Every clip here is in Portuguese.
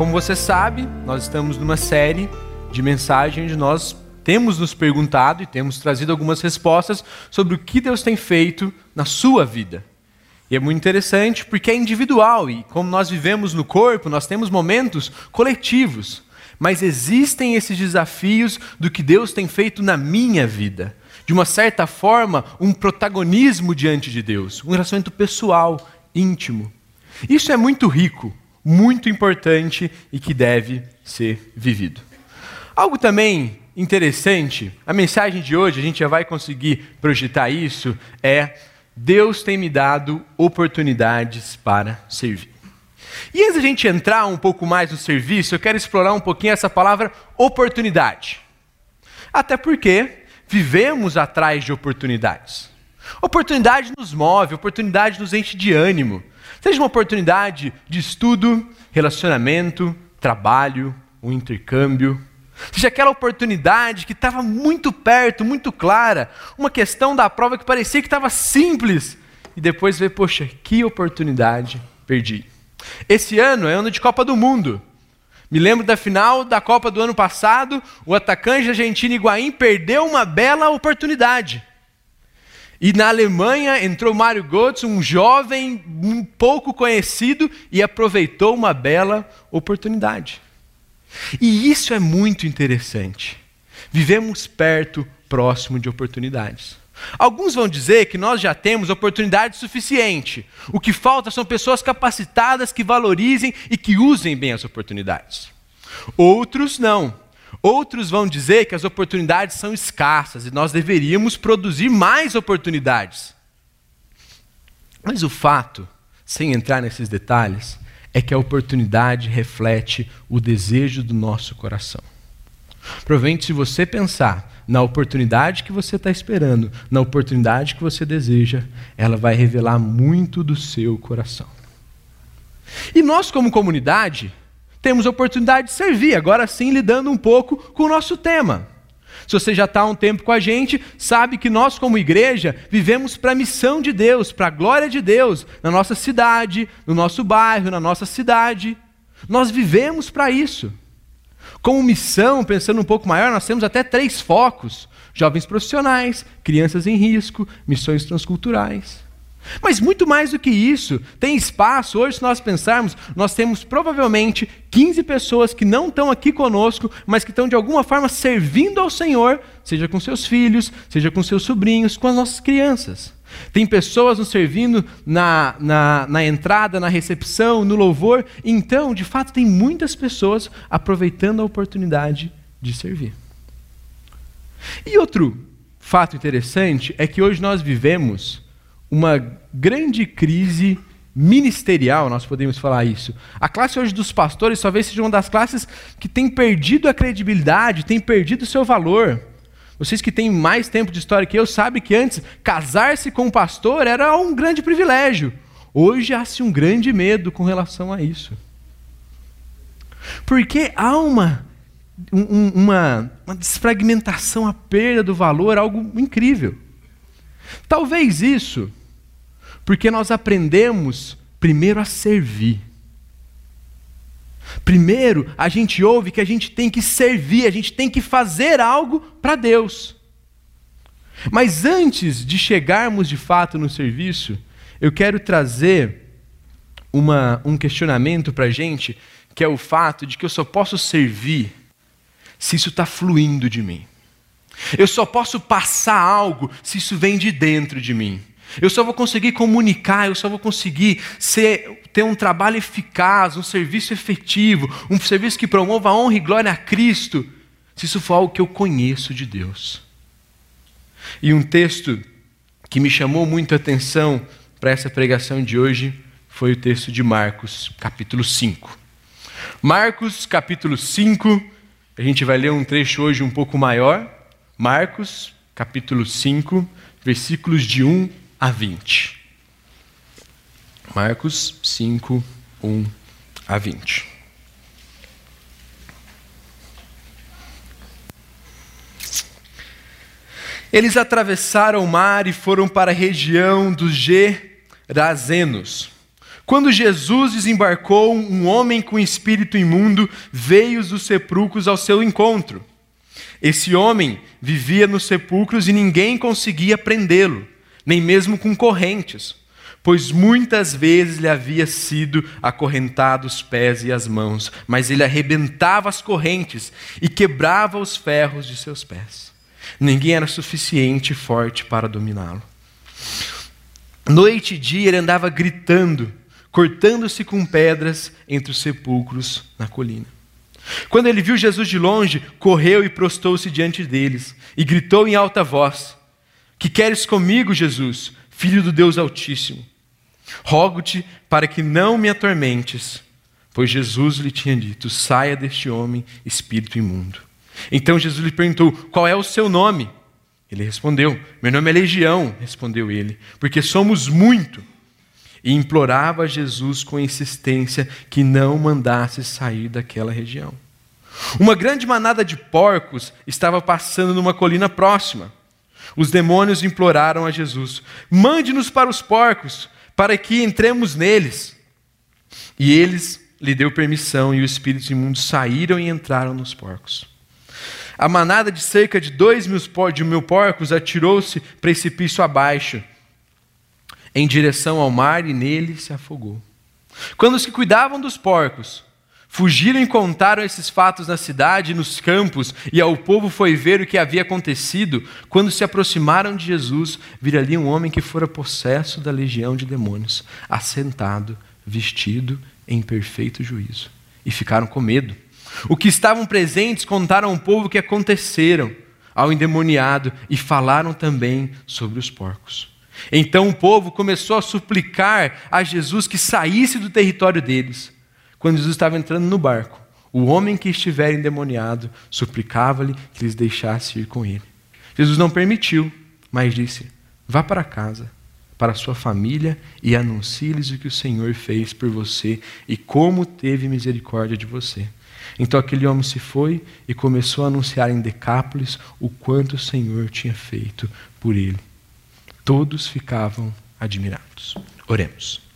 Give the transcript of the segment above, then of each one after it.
Como você sabe, nós estamos numa série de mensagens onde nós temos nos perguntado e temos trazido algumas respostas sobre o que Deus tem feito na sua vida. E é muito interessante porque é individual e, como nós vivemos no corpo, nós temos momentos coletivos. Mas existem esses desafios do que Deus tem feito na minha vida. De uma certa forma, um protagonismo diante de Deus, um relacionamento pessoal, íntimo. Isso é muito rico, muito importante e que deve ser vivido. Algo também interessante, a mensagem de hoje, a gente já vai conseguir projetar isso, é Deus tem me dado oportunidades para servir. E antes da gente entrar um pouco mais no serviço, eu quero explorar um pouquinho essa palavra oportunidade. Até porque vivemos atrás de oportunidades. Oportunidade nos move, oportunidade nos enche de ânimo. Seja uma oportunidade de estudo, relacionamento, trabalho, um intercâmbio. Seja aquela oportunidade que estava muito perto, muito clara, uma questão da prova que parecia que estava simples, e depois ver, poxa, que oportunidade perdi. Esse ano é ano de Copa do Mundo. Me lembro da final da Copa do ano passado, o atacante argentino Higuaín perdeu uma bela oportunidade. E na Alemanha entrou Mário Götze, um jovem um pouco conhecido, e aproveitou uma bela oportunidade. E isso é muito interessante. Vivemos perto, próximo de oportunidades. Alguns vão dizer que nós já temos oportunidade suficiente. O que falta são pessoas capacitadas que valorizem e que usem bem as oportunidades. Outros não. Outros vão dizer que as oportunidades são escassas e nós deveríamos produzir mais oportunidades. Mas o fato, sem entrar nesses detalhes, é que a oportunidade reflete o desejo do nosso coração. Provavelmente, se você pensar na oportunidade que você está esperando, na oportunidade que você deseja, ela vai revelar muito do seu coração. E nós, como comunidade, temos a oportunidade de servir, agora sim lidando um pouco com o nosso tema. Se você já está há um tempo com a gente, sabe que nós, como igreja, vivemos para a missão de Deus, para a glória de Deus, na nossa cidade, no nosso bairro, na nossa cidade. Nós vivemos para isso. Como missão, pensando um pouco maior, nós temos até três focos: jovens profissionais, crianças em risco, missões transculturais. Mas muito mais do que isso, tem espaço. Hoje, se nós pensarmos, nós temos provavelmente 15 pessoas que não estão aqui conosco, mas que estão de alguma forma servindo ao Senhor, seja com seus filhos, seja com seus sobrinhos, com as nossas crianças. Tem pessoas nos servindo na, na, na entrada, na recepção, no louvor. Então, de fato, tem muitas pessoas aproveitando a oportunidade de servir. E outro fato interessante é que hoje nós vivemos uma grande crise ministerial, nós podemos falar isso. A classe hoje dos pastores talvez seja uma das classes que tem perdido a credibilidade, tem perdido o seu valor. Vocês que têm mais tempo de história que eu sabem que antes casar-se com um pastor era um grande privilégio. Hoje há-se um grande medo com relação a isso. Porque há uma, um, uma, uma desfragmentação, a perda do valor, algo incrível. Talvez isso porque nós aprendemos primeiro a servir. Primeiro, a gente ouve que a gente tem que servir, a gente tem que fazer algo para Deus. Mas antes de chegarmos de fato no serviço, eu quero trazer uma, um questionamento para a gente, que é o fato de que eu só posso servir se isso está fluindo de mim. Eu só posso passar algo se isso vem de dentro de mim. Eu só vou conseguir comunicar, eu só vou conseguir ser, ter um trabalho eficaz, um serviço efetivo, um serviço que promova a honra e glória a Cristo, se isso for algo que eu conheço de Deus. E um texto que me chamou muito a atenção para essa pregação de hoje foi o texto de Marcos, capítulo 5. Marcos, capítulo 5, a gente vai ler um trecho hoje um pouco maior. Marcos, capítulo 5, versículos de 1 a 20. Marcos 5, 1 a 20. Eles atravessaram o mar e foram para a região dos Gerazenos. Quando Jesus desembarcou, um homem com espírito imundo veio dos sepulcros ao seu encontro. Esse homem vivia nos sepulcros e ninguém conseguia prendê-lo, nem mesmo com correntes, pois muitas vezes lhe havia sido acorrentado os pés e as mãos, mas ele arrebentava as correntes e quebrava os ferros de seus pés. Ninguém era suficiente forte para dominá-lo. Noite e dia ele andava gritando, cortando-se com pedras entre os sepulcros na colina. Quando ele viu Jesus de longe, correu e prostou-se diante deles e gritou em alta voz: Que queres comigo, Jesus, filho do Deus Altíssimo? Rogo-te para que não me atormentes. Pois Jesus lhe tinha dito: Saia deste homem, espírito imundo. Então Jesus lhe perguntou: Qual é o seu nome? Ele respondeu: Meu nome é Legião, respondeu ele, porque somos muito. E implorava a Jesus com insistência que não mandasse sair daquela região. Uma grande manada de porcos estava passando numa colina próxima. Os demônios imploraram a Jesus: Mande-nos para os porcos, para que entremos neles. E eles lhe deu permissão, e os espíritos imundos saíram e entraram nos porcos. A manada de cerca de dois mil, porcos atirou-se precipício abaixo, em direção ao mar, e nele se afogou. Quando os que cuidavam dos porcos fugiram e contaram esses fatos na cidade e nos campos, e ao povo foi ver o que havia acontecido, quando se aproximaram de Jesus, viram ali um homem que fora possesso da legião de demônios, assentado, vestido em perfeito juízo, e ficaram com medo. O que estavam presentes contaram ao povo o que aconteceram ao endemoniado e falaram também sobre os porcos. Então o povo começou a suplicar a Jesus que saísse do território deles. Quando Jesus estava entrando no barco, o homem que estivera endemoniado suplicava-lhe que lhes deixasse ir com ele. Jesus não permitiu, mas disse: Vá para casa, para sua família e anuncie-lhes o que o Senhor fez por você e como teve misericórdia de você. Então aquele homem se foi e começou a anunciar em Decápolis o quanto o Senhor tinha feito por ele. Todos ficavam admirados. Oremos.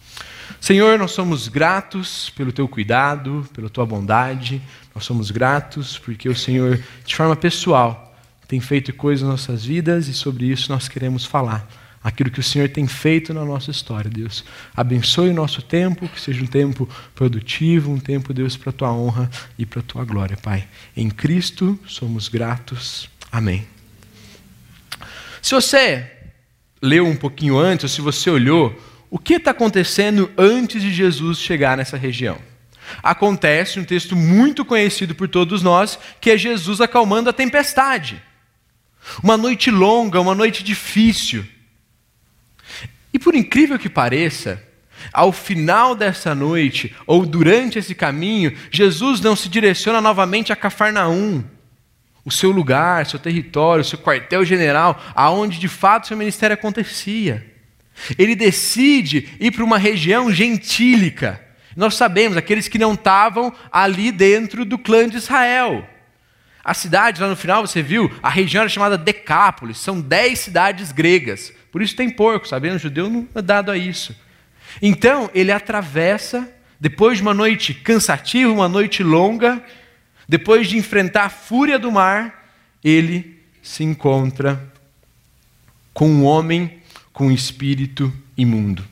Senhor, nós somos gratos pelo teu cuidado, pela tua bondade. Nós somos gratos porque o Senhor, de forma pessoal, tem feito coisas nas nossas vidas e sobre isso nós queremos falar aquilo que o Senhor tem feito na nossa história, Deus. Abençoe o nosso tempo, que seja um tempo produtivo, um tempo, Deus, para a tua honra e para a tua glória, Pai. Em Cristo somos gratos. Amém. Se você leu um pouquinho antes, ou se você olhou, o que está acontecendo antes de Jesus chegar nessa região? Acontece um texto muito conhecido por todos nós, que é Jesus acalmando a tempestade. Uma noite longa, uma noite difícil. E por incrível que pareça, ao final dessa noite, ou durante esse caminho, Jesus não se direciona novamente a Cafarnaum, o seu lugar, seu território, seu quartel-general, aonde de fato seu ministério acontecia. Ele decide ir para uma região gentílica. Nós sabemos, aqueles que não estavam ali dentro do clã de Israel. A cidade, lá no final, você viu, a região era chamada Decápolis, são dez cidades gregas. Por isso tem porco, sabendo? O judeu não é dado a isso. Então, ele atravessa, depois de uma noite cansativa, uma noite longa, depois de enfrentar a fúria do mar, ele se encontra com um homem com espírito imundo.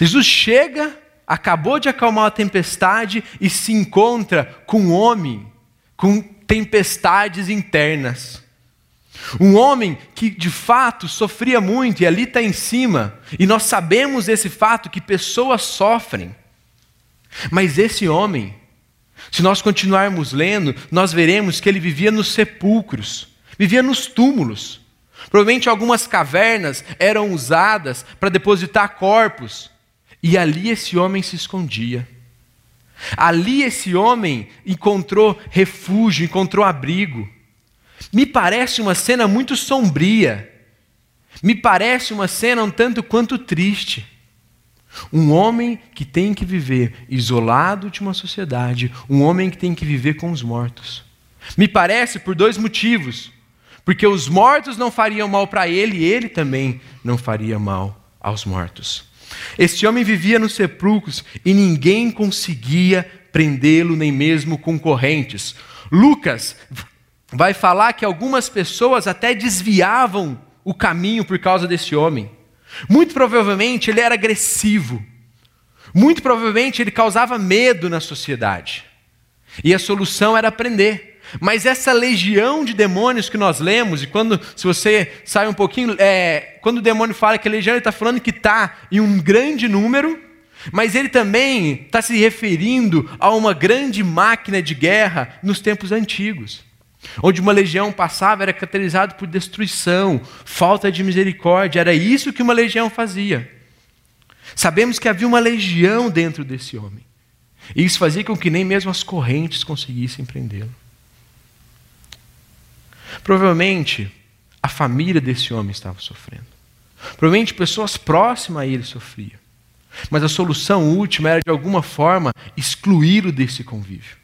Jesus chega, acabou de acalmar a tempestade e se encontra com um homem com tempestades internas. Um homem que de fato sofria muito, e ali está em cima, e nós sabemos esse fato que pessoas sofrem. Mas esse homem, se nós continuarmos lendo, nós veremos que ele vivia nos sepulcros, vivia nos túmulos. Provavelmente algumas cavernas eram usadas para depositar corpos, e ali esse homem se escondia. Ali esse homem encontrou refúgio, encontrou abrigo. Me parece uma cena muito sombria. Me parece uma cena um tanto quanto triste. Um homem que tem que viver isolado de uma sociedade, um homem que tem que viver com os mortos. Me parece por dois motivos. Porque os mortos não fariam mal para ele e ele também não faria mal aos mortos. Este homem vivia nos sepulcros e ninguém conseguia prendê-lo, nem mesmo concorrentes. Lucas vai falar que algumas pessoas até desviavam o caminho por causa desse homem. Muito provavelmente ele era agressivo. Muito provavelmente ele causava medo na sociedade. E a solução era prender. Mas essa legião de demônios que nós lemos, e quando, se você sai um pouquinho, é, quando o demônio fala que a legião, ele está falando que está em um grande número, mas ele também está se referindo a uma grande máquina de guerra nos tempos antigos. Onde uma legião passava era caracterizado por destruição, falta de misericórdia, era isso que uma legião fazia. Sabemos que havia uma legião dentro desse homem. E isso fazia com que nem mesmo as correntes conseguissem prendê-lo. Provavelmente a família desse homem estava sofrendo. Provavelmente pessoas próximas a ele sofriam. Mas a solução última era, de alguma forma, excluí-lo desse convívio.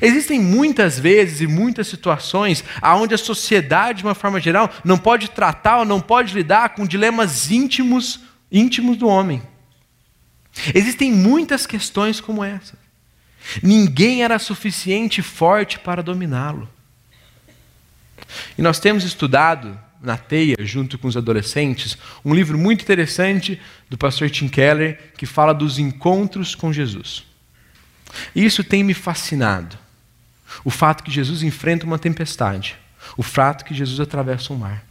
Existem muitas vezes e muitas situações onde a sociedade, de uma forma geral, não pode tratar ou não pode lidar com dilemas íntimos, íntimos do homem. Existem muitas questões como essa. Ninguém era suficiente forte para dominá-lo. E nós temos estudado na teia, junto com os adolescentes, um livro muito interessante do pastor Tim Keller que fala dos encontros com Jesus. E isso tem me fascinado. O fato que Jesus enfrenta uma tempestade, o fato que Jesus atravessa um mar,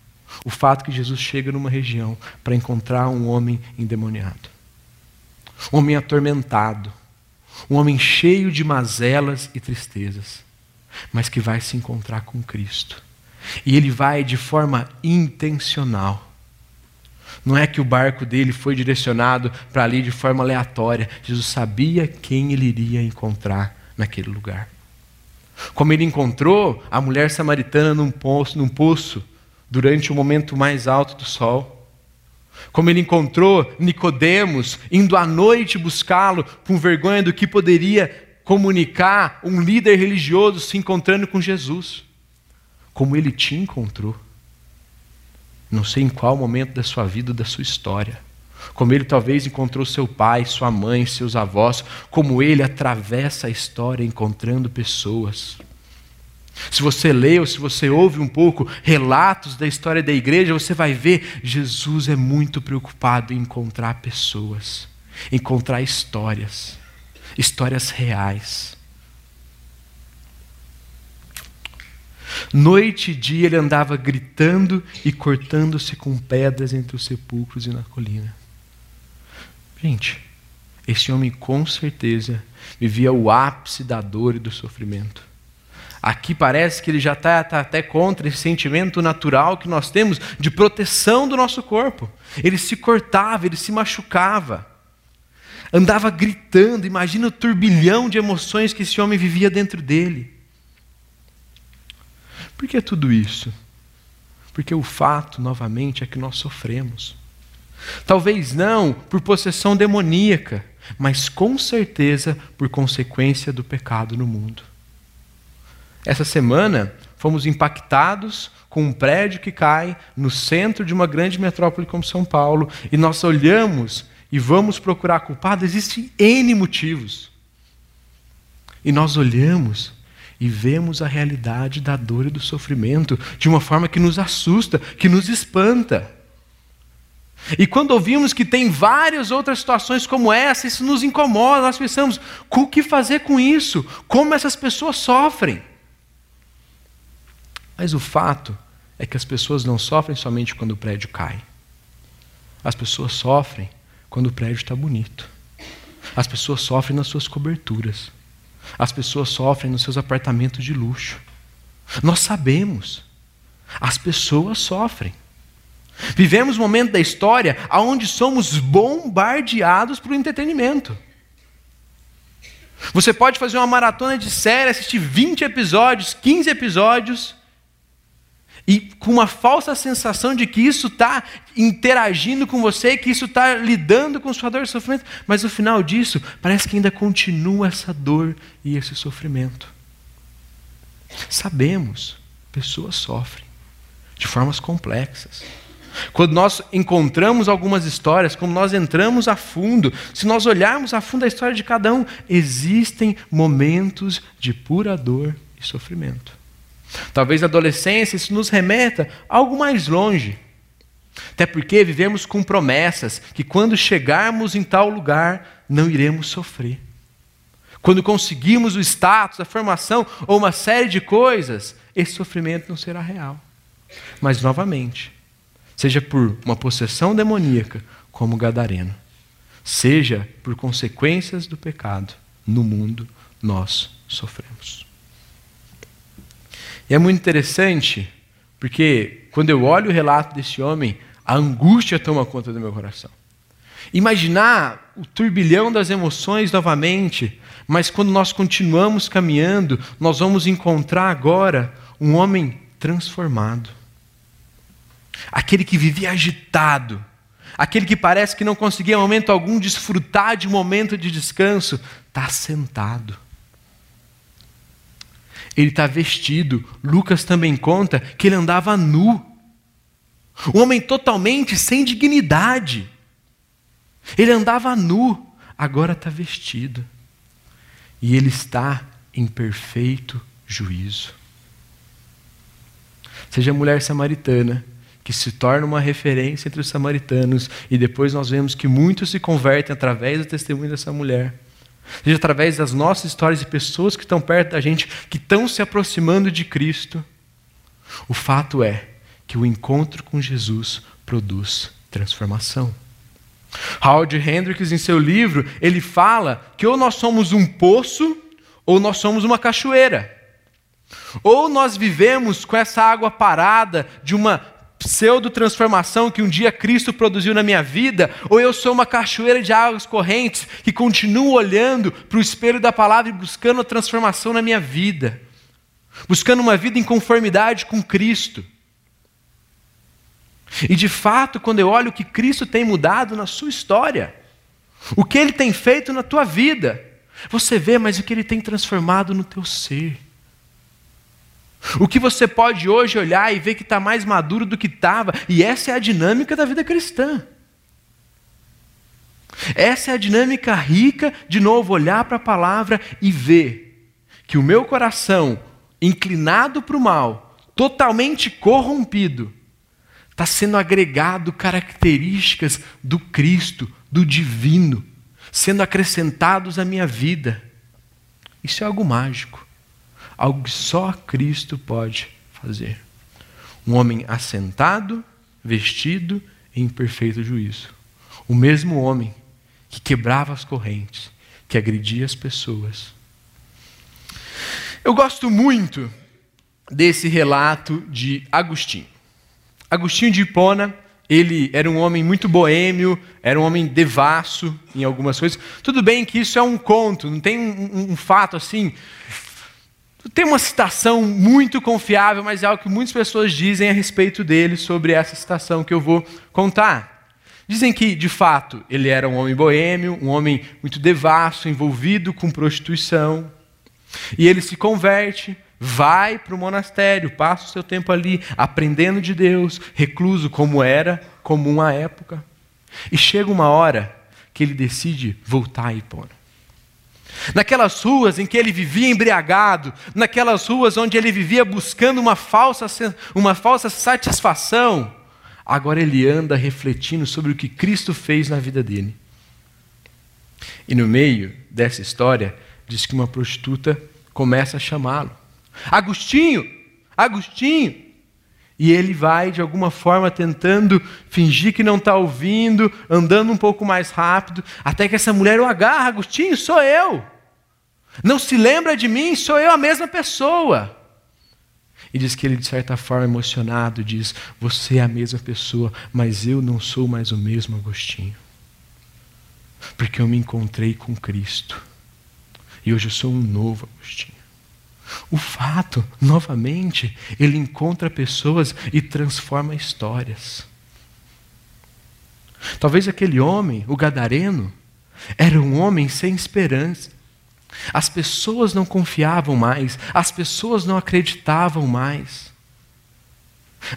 o fato que Jesus chega numa região para encontrar um homem endemoniado, um homem atormentado, um homem cheio de mazelas e tristezas, mas que vai se encontrar com Cristo e ele vai de forma intencional. Não é que o barco dele foi direcionado para ali de forma aleatória. Jesus sabia quem ele iria encontrar naquele lugar. Como ele encontrou a mulher samaritana num poço, num poço durante o momento mais alto do sol. Como ele encontrou Nicodemos indo à noite buscá-lo com vergonha do que poderia comunicar um líder religioso se encontrando com Jesus como ele te encontrou. Não sei em qual momento da sua vida, da sua história. Como ele talvez encontrou seu pai, sua mãe, seus avós, como ele atravessa a história encontrando pessoas. Se você lê ou se você ouve um pouco relatos da história da igreja, você vai ver Jesus é muito preocupado em encontrar pessoas, encontrar histórias, histórias reais. Noite e dia ele andava gritando e cortando-se com pedras entre os sepulcros e na colina. Gente, esse homem com certeza vivia o ápice da dor e do sofrimento. Aqui parece que ele já está tá até contra esse sentimento natural que nós temos de proteção do nosso corpo. Ele se cortava, ele se machucava, andava gritando. Imagina o turbilhão de emoções que esse homem vivia dentro dele. Por que tudo isso? Porque o fato, novamente, é que nós sofremos. Talvez não por possessão demoníaca, mas com certeza por consequência do pecado no mundo. Essa semana fomos impactados com um prédio que cai no centro de uma grande metrópole como São Paulo e nós olhamos e vamos procurar culpado. Existem N motivos. E nós olhamos e vemos a realidade da dor e do sofrimento de uma forma que nos assusta, que nos espanta. E quando ouvimos que tem várias outras situações como essa, isso nos incomoda, nós pensamos: o que fazer com isso? Como essas pessoas sofrem? Mas o fato é que as pessoas não sofrem somente quando o prédio cai. As pessoas sofrem quando o prédio está bonito. As pessoas sofrem nas suas coberturas. As pessoas sofrem nos seus apartamentos de luxo. Nós sabemos. As pessoas sofrem. Vivemos um momento da história onde somos bombardeados por entretenimento. Você pode fazer uma maratona de série, assistir 20 episódios, 15 episódios, e com uma falsa sensação de que isso está interagindo com você, que isso está lidando com sua dor e sofrimento, mas no final disso, parece que ainda continua essa dor e esse sofrimento. Sabemos, pessoas sofrem de formas complexas. Quando nós encontramos algumas histórias, quando nós entramos a fundo, se nós olharmos a fundo a história de cada um, existem momentos de pura dor e sofrimento. Talvez a adolescência isso nos remeta a algo mais longe. Até porque vivemos com promessas que quando chegarmos em tal lugar, não iremos sofrer. Quando conseguirmos o status, a formação ou uma série de coisas, esse sofrimento não será real. Mas, novamente, seja por uma possessão demoníaca, como Gadareno, seja por consequências do pecado, no mundo nós sofremos. E é muito interessante, porque quando eu olho o relato desse homem, a angústia toma conta do meu coração. Imaginar o turbilhão das emoções novamente, mas quando nós continuamos caminhando, nós vamos encontrar agora um homem transformado. Aquele que vivia agitado, aquele que parece que não conseguia em momento algum desfrutar de um momento de descanso, está sentado. Ele está vestido. Lucas também conta que ele andava nu. Um homem totalmente sem dignidade. Ele andava nu, agora está vestido. E ele está em perfeito juízo. Seja a mulher samaritana, que se torna uma referência entre os samaritanos, e depois nós vemos que muitos se convertem através do testemunho dessa mulher. Seja através das nossas histórias de pessoas que estão perto da gente, que estão se aproximando de Cristo. O fato é que o encontro com Jesus produz transformação. Howard Hendricks, em seu livro, ele fala que ou nós somos um poço ou nós somos uma cachoeira. Ou nós vivemos com essa água parada de uma pseudo-transformação que um dia Cristo produziu na minha vida, ou eu sou uma cachoeira de águas correntes que continuo olhando para o espelho da palavra e buscando a transformação na minha vida, buscando uma vida em conformidade com Cristo. E de fato, quando eu olho o que Cristo tem mudado na sua história, o que Ele tem feito na tua vida, você vê, mas o que Ele tem transformado no teu ser. O que você pode hoje olhar e ver que está mais maduro do que estava, e essa é a dinâmica da vida cristã. Essa é a dinâmica rica, de novo, olhar para a palavra e ver que o meu coração, inclinado para o mal, totalmente corrompido, está sendo agregado características do Cristo, do divino, sendo acrescentados à minha vida. Isso é algo mágico algo que só Cristo pode fazer. Um homem assentado, vestido em perfeito juízo. O mesmo homem que quebrava as correntes, que agredia as pessoas. Eu gosto muito desse relato de Agostinho. Agostinho de Hipona, ele era um homem muito boêmio, era um homem devasso em algumas coisas. Tudo bem que isso é um conto, não tem um, um, um fato assim tem uma citação muito confiável, mas é algo que muitas pessoas dizem a respeito dele sobre essa citação que eu vou contar. Dizem que, de fato, ele era um homem boêmio, um homem muito devasso, envolvido com prostituição. E ele se converte, vai para o monastério, passa o seu tempo ali aprendendo de Deus, recluso como era comum à época. E chega uma hora que ele decide voltar a Hipona. Naquelas ruas em que ele vivia embriagado, naquelas ruas onde ele vivia buscando uma falsa, uma falsa satisfação, agora ele anda refletindo sobre o que Cristo fez na vida dele. E no meio dessa história, diz que uma prostituta começa a chamá-lo: Agostinho, Agostinho. E ele vai, de alguma forma, tentando fingir que não está ouvindo, andando um pouco mais rápido, até que essa mulher o agarra: Agostinho, sou eu. Não se lembra de mim, sou eu a mesma pessoa. E diz que ele, de certa forma, emocionado, diz: Você é a mesma pessoa, mas eu não sou mais o mesmo Agostinho. Porque eu me encontrei com Cristo. E hoje eu sou um novo Agostinho. O fato, novamente, ele encontra pessoas e transforma histórias. Talvez aquele homem, o gadareno, era um homem sem esperança. As pessoas não confiavam mais, as pessoas não acreditavam mais.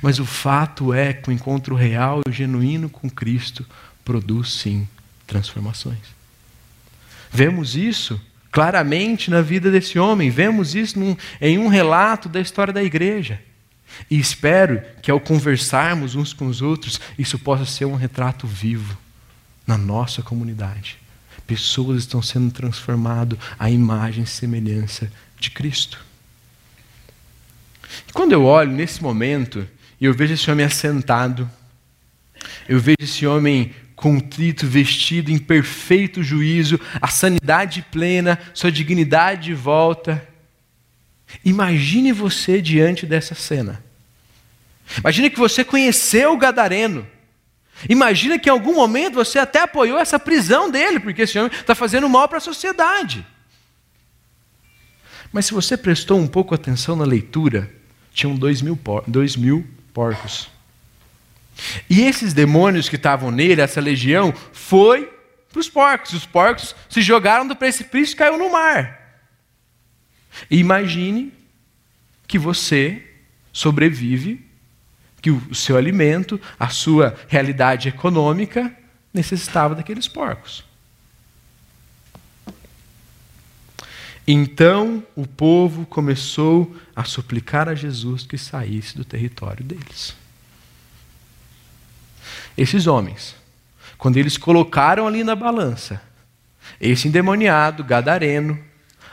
Mas o fato é que o encontro real e genuíno com Cristo produz sim transformações. Vemos isso claramente na vida desse homem, vemos isso num, em um relato da história da igreja. E espero que ao conversarmos uns com os outros, isso possa ser um retrato vivo na nossa comunidade. Pessoas estão sendo transformadas à imagem e semelhança de Cristo. E quando eu olho nesse momento e eu vejo esse homem assentado, eu vejo esse homem contrito, vestido em perfeito juízo, a sanidade plena, sua dignidade de volta. Imagine você diante dessa cena. Imagine que você conheceu o Gadareno. Imagina que em algum momento você até apoiou essa prisão dele, porque esse homem está fazendo mal para a sociedade. Mas se você prestou um pouco atenção na leitura, tinham dois mil, por, dois mil porcos. E esses demônios que estavam nele, essa legião, foi para os porcos. Os porcos se jogaram do precipício e caiu no mar. E imagine que você sobrevive, que o seu alimento, a sua realidade econômica necessitava daqueles porcos. Então o povo começou a suplicar a Jesus que saísse do território deles. Esses homens, quando eles colocaram ali na balança, esse endemoniado, gadareno,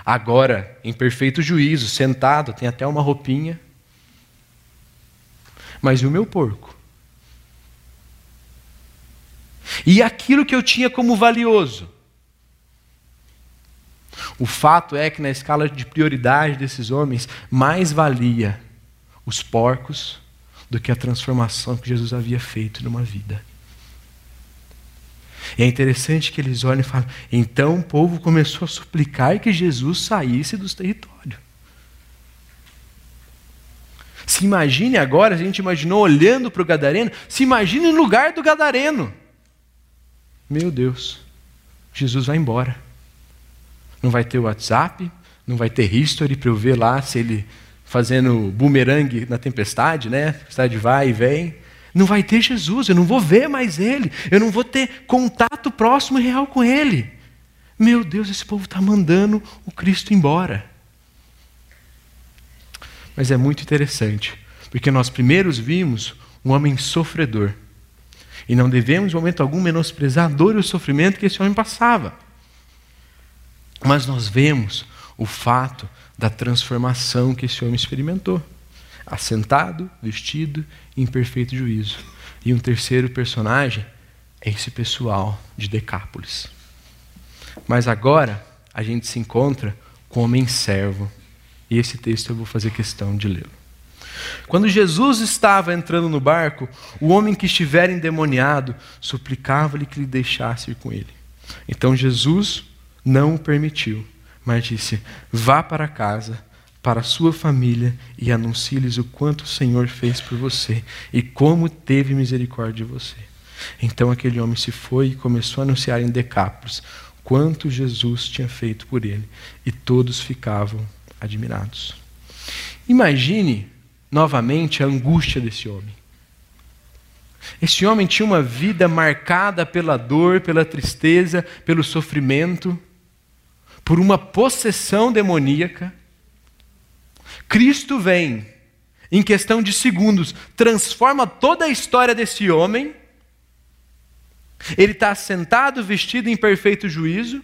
agora em perfeito juízo, sentado, tem até uma roupinha. Mas e o meu porco? E aquilo que eu tinha como valioso? O fato é que na escala de prioridade desses homens, mais valia os porcos do que a transformação que Jesus havia feito numa vida. E é interessante que eles olham e falam: então o povo começou a suplicar que Jesus saísse dos territórios. Se imagine agora, a gente imaginou olhando para o Gadareno, se imagine no lugar do Gadareno. Meu Deus, Jesus vai embora. Não vai ter WhatsApp, não vai ter history para eu ver lá se ele fazendo bumerangue na tempestade, né? A tempestade vai e vem. Não vai ter Jesus, eu não vou ver mais ele, eu não vou ter contato próximo e real com ele. Meu Deus, esse povo está mandando o Cristo embora. Mas é muito interessante, porque nós primeiros vimos um homem sofredor. E não devemos, em momento algum, menosprezar a dor e o sofrimento que esse homem passava. Mas nós vemos o fato da transformação que esse homem experimentou. Assentado, vestido, em perfeito juízo. E um terceiro personagem é esse pessoal de Decápolis. Mas agora a gente se encontra com o homem servo. E esse texto eu vou fazer questão de lê-lo. Quando Jesus estava entrando no barco, o homem que estivera endemoniado suplicava-lhe que lhe deixasse ir com ele. Então Jesus não o permitiu mas disse: Vá para casa, para sua família e anuncie-lhes o quanto o Senhor fez por você e como teve misericórdia de você. Então aquele homem se foi e começou a anunciar em Decápolis quanto Jesus tinha feito por ele, e todos ficavam admirados. Imagine novamente a angústia desse homem. Esse homem tinha uma vida marcada pela dor, pela tristeza, pelo sofrimento por uma possessão demoníaca, Cristo vem, em questão de segundos, transforma toda a história desse homem. Ele está sentado, vestido em perfeito juízo,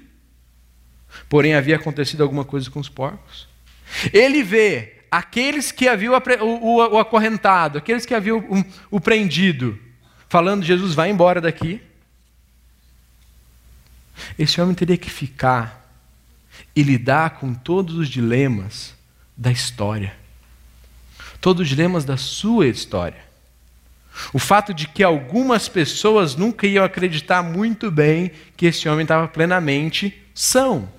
porém havia acontecido alguma coisa com os porcos. Ele vê aqueles que haviam o, acorrentado, aqueles que haviam o, o prendido, falando: Jesus, vai embora daqui. Esse homem teria que ficar e lidar com todos os dilemas da história. Todos os dilemas da sua história. O fato de que algumas pessoas nunca iam acreditar muito bem que esse homem estava plenamente são.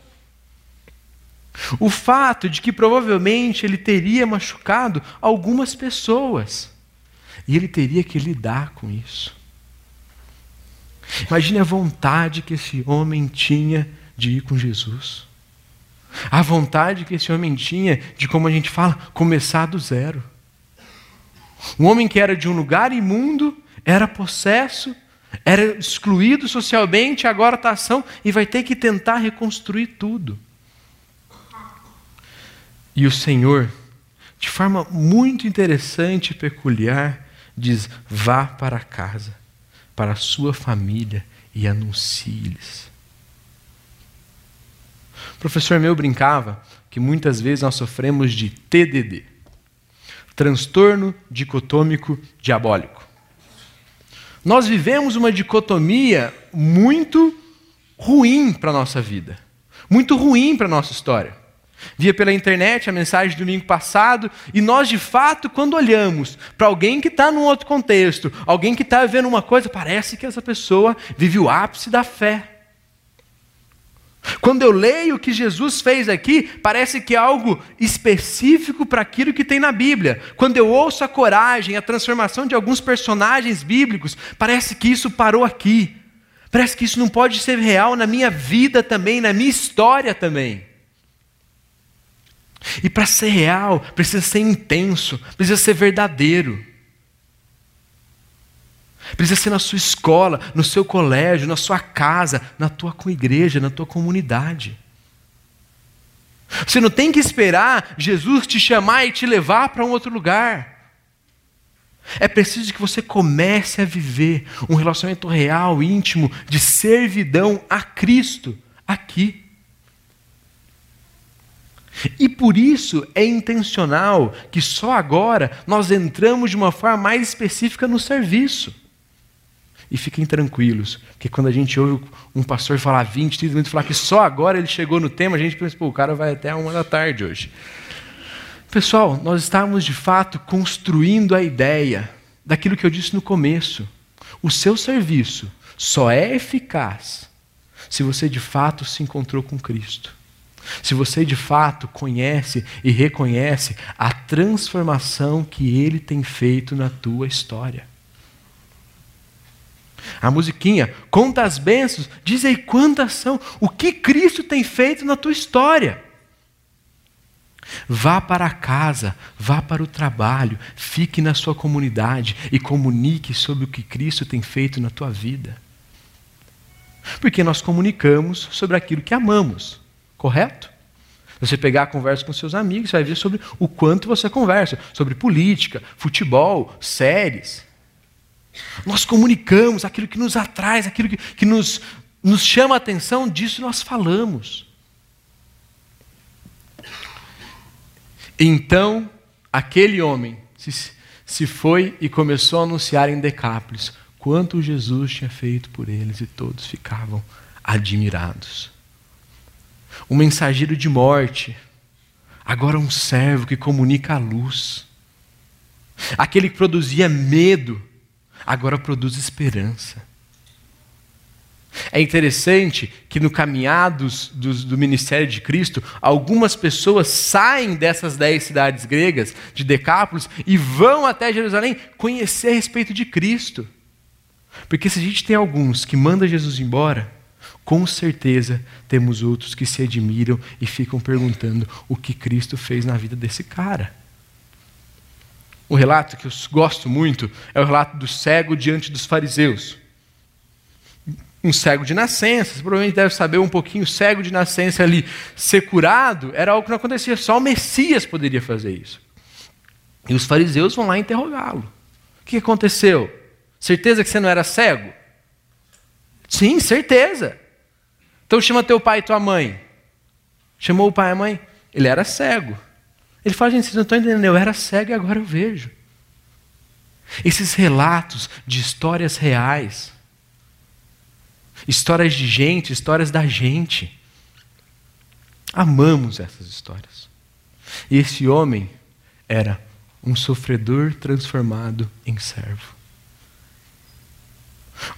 O fato de que provavelmente ele teria machucado algumas pessoas. E ele teria que lidar com isso. Imagine a vontade que esse homem tinha de ir com Jesus. A vontade que esse homem tinha de, como a gente fala, começar do zero. Um homem que era de um lugar imundo, era possesso, era excluído socialmente, agora está ação e vai ter que tentar reconstruir tudo. E o Senhor, de forma muito interessante e peculiar, diz: vá para casa, para a sua família e anuncie-lhes. O professor meu brincava que muitas vezes nós sofremos de TDD transtorno dicotômico diabólico. Nós vivemos uma dicotomia muito ruim para a nossa vida, muito ruim para a nossa história. Via pela internet a mensagem do domingo passado, e nós, de fato, quando olhamos para alguém que está num outro contexto, alguém que está vivendo uma coisa, parece que essa pessoa vive o ápice da fé. Quando eu leio o que Jesus fez aqui, parece que é algo específico para aquilo que tem na Bíblia. Quando eu ouço a coragem, a transformação de alguns personagens bíblicos, parece que isso parou aqui. Parece que isso não pode ser real na minha vida também, na minha história também. E para ser real, precisa ser intenso, precisa ser verdadeiro. Precisa ser na sua escola, no seu colégio, na sua casa, na tua igreja, na tua comunidade. Você não tem que esperar Jesus te chamar e te levar para um outro lugar. É preciso que você comece a viver um relacionamento real, íntimo, de servidão a Cristo aqui. E por isso é intencional que só agora nós entramos de uma forma mais específica no serviço. E fiquem tranquilos, porque quando a gente ouve um pastor falar 20, 30 minutos, falar que só agora ele chegou no tema, a gente pensa, pô, o cara vai até uma da tarde hoje. Pessoal, nós estamos de fato construindo a ideia daquilo que eu disse no começo. O seu serviço só é eficaz se você de fato se encontrou com Cristo. Se você de fato conhece e reconhece a transformação que Ele tem feito na tua história. A musiquinha, conta as bênçãos, diz aí quantas são, o que Cristo tem feito na tua história. Vá para casa, vá para o trabalho, fique na sua comunidade e comunique sobre o que Cristo tem feito na tua vida. Porque nós comunicamos sobre aquilo que amamos, correto? Você pegar a conversa com seus amigos, você vai ver sobre o quanto você conversa, sobre política, futebol, séries. Nós comunicamos aquilo que nos atrai, aquilo que, que nos, nos chama a atenção, disso nós falamos. Então, aquele homem se, se foi e começou a anunciar em Decápolis quanto Jesus tinha feito por eles e todos ficavam admirados. Um mensageiro de morte, agora um servo que comunica a luz. Aquele que produzia medo, agora produz esperança. É interessante que no dos, do ministério de Cristo, algumas pessoas saem dessas dez cidades gregas, de Decápolis, e vão até Jerusalém conhecer a respeito de Cristo. Porque se a gente tem alguns que manda Jesus embora, com certeza temos outros que se admiram e ficam perguntando o que Cristo fez na vida desse cara. Um relato que eu gosto muito é o relato do cego diante dos fariseus. Um cego de nascença, você provavelmente deve saber um pouquinho, cego de nascença ali, ser curado, era algo que não acontecia, só o Messias poderia fazer isso. E os fariseus vão lá interrogá-lo. O que aconteceu? Certeza que você não era cego? Sim, certeza. Então chama teu pai e tua mãe. Chamou o pai e a mãe? Ele era cego. Ele fala, gente, vocês não estão entendendo, eu era cego e agora eu vejo. Esses relatos de histórias reais, histórias de gente, histórias da gente. Amamos essas histórias. E esse homem era um sofredor transformado em servo.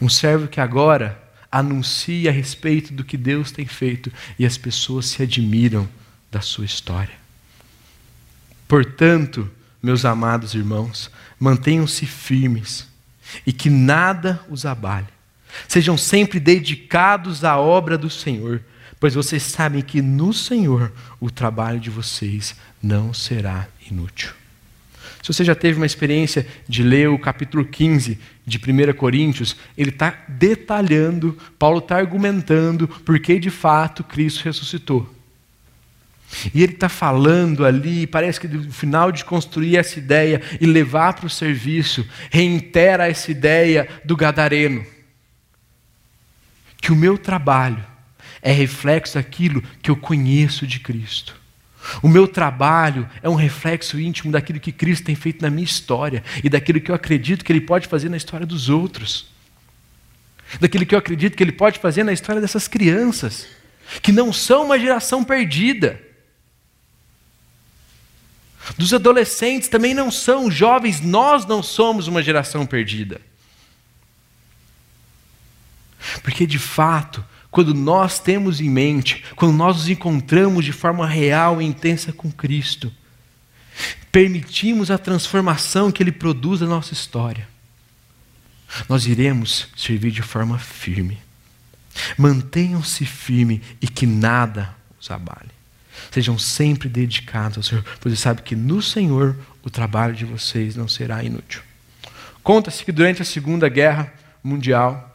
Um servo que agora anuncia a respeito do que Deus tem feito e as pessoas se admiram da sua história. Portanto, meus amados irmãos, mantenham-se firmes e que nada os abale. Sejam sempre dedicados à obra do Senhor, pois vocês sabem que no Senhor o trabalho de vocês não será inútil. Se você já teve uma experiência de ler o capítulo 15 de 1 Coríntios, ele está detalhando, Paulo está argumentando porque de fato Cristo ressuscitou. E ele está falando ali, parece que no final de construir essa ideia e levar para o serviço, reitera essa ideia do gadareno. Que o meu trabalho é reflexo daquilo que eu conheço de Cristo. O meu trabalho é um reflexo íntimo daquilo que Cristo tem feito na minha história e daquilo que eu acredito que Ele pode fazer na história dos outros. Daquilo que eu acredito que Ele pode fazer na história dessas crianças, que não são uma geração perdida. Dos adolescentes também não são jovens, nós não somos uma geração perdida. Porque de fato, quando nós temos em mente, quando nós nos encontramos de forma real e intensa com Cristo, permitimos a transformação que Ele produz na nossa história, nós iremos servir de forma firme. Mantenham-se firmes e que nada os abale. Sejam sempre dedicados ao Senhor, pois você sabe que no Senhor o trabalho de vocês não será inútil. Conta-se que durante a Segunda Guerra Mundial,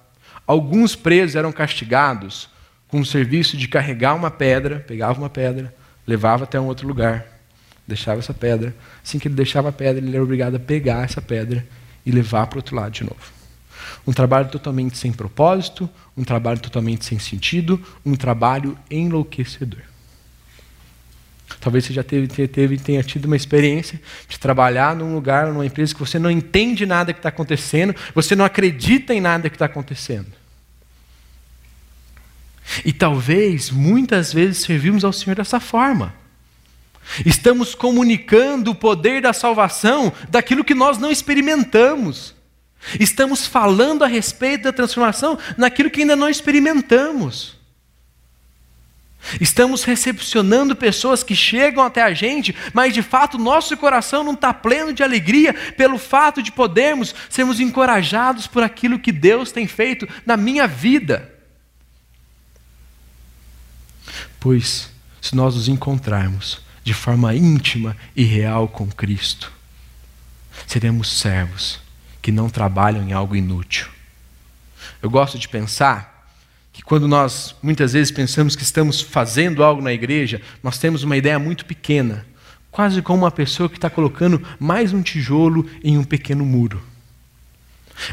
Alguns presos eram castigados com o serviço de carregar uma pedra, pegava uma pedra, levava até um outro lugar, deixava essa pedra. Assim que ele deixava a pedra, ele era obrigado a pegar essa pedra e levar para o outro lado de novo. Um trabalho totalmente sem propósito, um trabalho totalmente sem sentido, um trabalho enlouquecedor. Talvez você já teve, teve, tenha tido uma experiência de trabalhar num lugar, numa empresa que você não entende nada que está acontecendo, você não acredita em nada que está acontecendo. E talvez, muitas vezes, servimos ao Senhor dessa forma. Estamos comunicando o poder da salvação daquilo que nós não experimentamos. Estamos falando a respeito da transformação naquilo que ainda não experimentamos. Estamos recepcionando pessoas que chegam até a gente, mas de fato nosso coração não está pleno de alegria pelo fato de podermos sermos encorajados por aquilo que Deus tem feito na minha vida. Pois, se nós nos encontrarmos de forma íntima e real com Cristo, seremos servos que não trabalham em algo inútil. Eu gosto de pensar que quando nós muitas vezes pensamos que estamos fazendo algo na igreja, nós temos uma ideia muito pequena, quase como uma pessoa que está colocando mais um tijolo em um pequeno muro.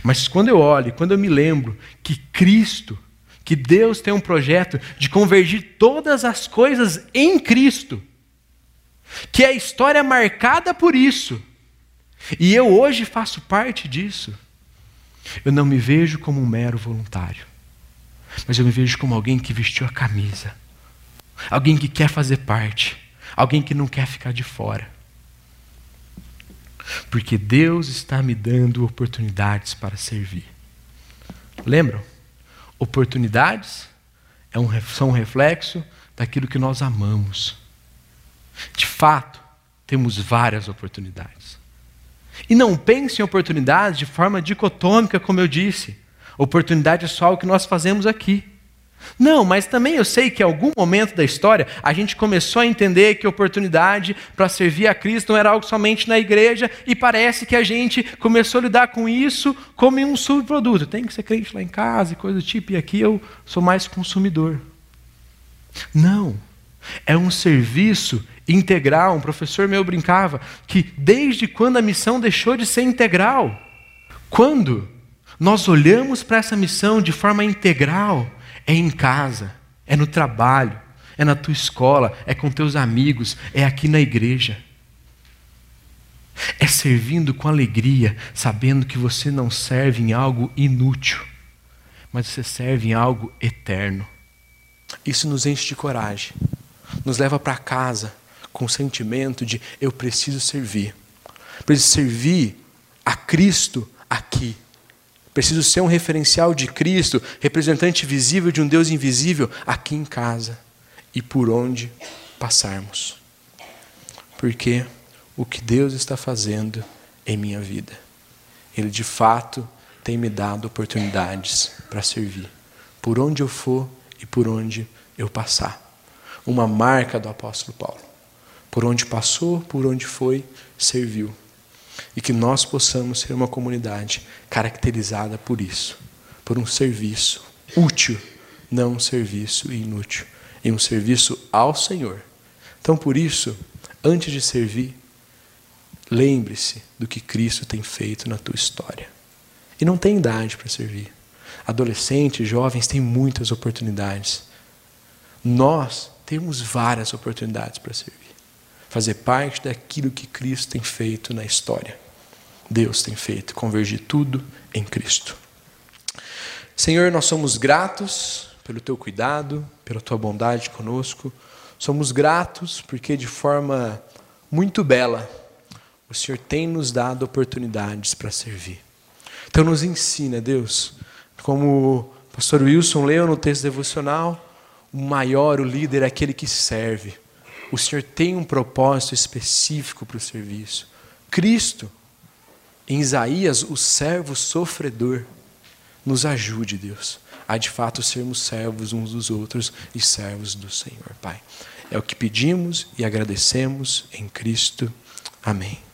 Mas quando eu olho, quando eu me lembro que Cristo, que Deus tem um projeto de convergir todas as coisas em Cristo, que é a história marcada por isso, e eu hoje faço parte disso, eu não me vejo como um mero voluntário mas eu me vejo como alguém que vestiu a camisa, alguém que quer fazer parte, alguém que não quer ficar de fora. Porque Deus está me dando oportunidades para servir. Lembram? Oportunidades é são um reflexo daquilo que nós amamos. De fato, temos várias oportunidades. E não pense em oportunidades de forma dicotômica, como eu disse. Oportunidade é só o que nós fazemos aqui. Não, mas também eu sei que em algum momento da história a gente começou a entender que oportunidade para servir a Cristo não era algo somente na igreja e parece que a gente começou a lidar com isso como um subproduto. Tem que ser crente lá em casa e coisa do tipo, e aqui eu sou mais consumidor. Não, é um serviço integral. Um professor meu brincava que desde quando a missão deixou de ser integral? Quando? Nós olhamos para essa missão de forma integral, é em casa, é no trabalho, é na tua escola, é com teus amigos, é aqui na igreja. É servindo com alegria, sabendo que você não serve em algo inútil, mas você serve em algo eterno. Isso nos enche de coragem, nos leva para casa com o sentimento de eu preciso servir. Preciso servir a Cristo aqui Preciso ser um referencial de Cristo, representante visível de um Deus invisível aqui em casa e por onde passarmos. Porque o que Deus está fazendo em minha vida, Ele de fato tem me dado oportunidades para servir, por onde eu for e por onde eu passar. Uma marca do apóstolo Paulo. Por onde passou, por onde foi, serviu. E que nós possamos ser uma comunidade caracterizada por isso, por um serviço útil, não um serviço inútil, e um serviço ao Senhor. Então, por isso, antes de servir, lembre-se do que Cristo tem feito na tua história. E não tem idade para servir. Adolescentes, jovens têm muitas oportunidades. Nós temos várias oportunidades para servir. Fazer parte daquilo que Cristo tem feito na história. Deus tem feito, convergir tudo em Cristo. Senhor, nós somos gratos pelo teu cuidado, pela tua bondade conosco. Somos gratos porque, de forma muito bela, o Senhor tem nos dado oportunidades para servir. Então, nos ensina, Deus, como o pastor Wilson leu no texto devocional, o maior, o líder é aquele que serve. O Senhor tem um propósito específico para o serviço. Cristo, em Isaías, o servo sofredor, nos ajude, Deus, a de fato sermos servos uns dos outros e servos do Senhor, Pai. É o que pedimos e agradecemos em Cristo. Amém.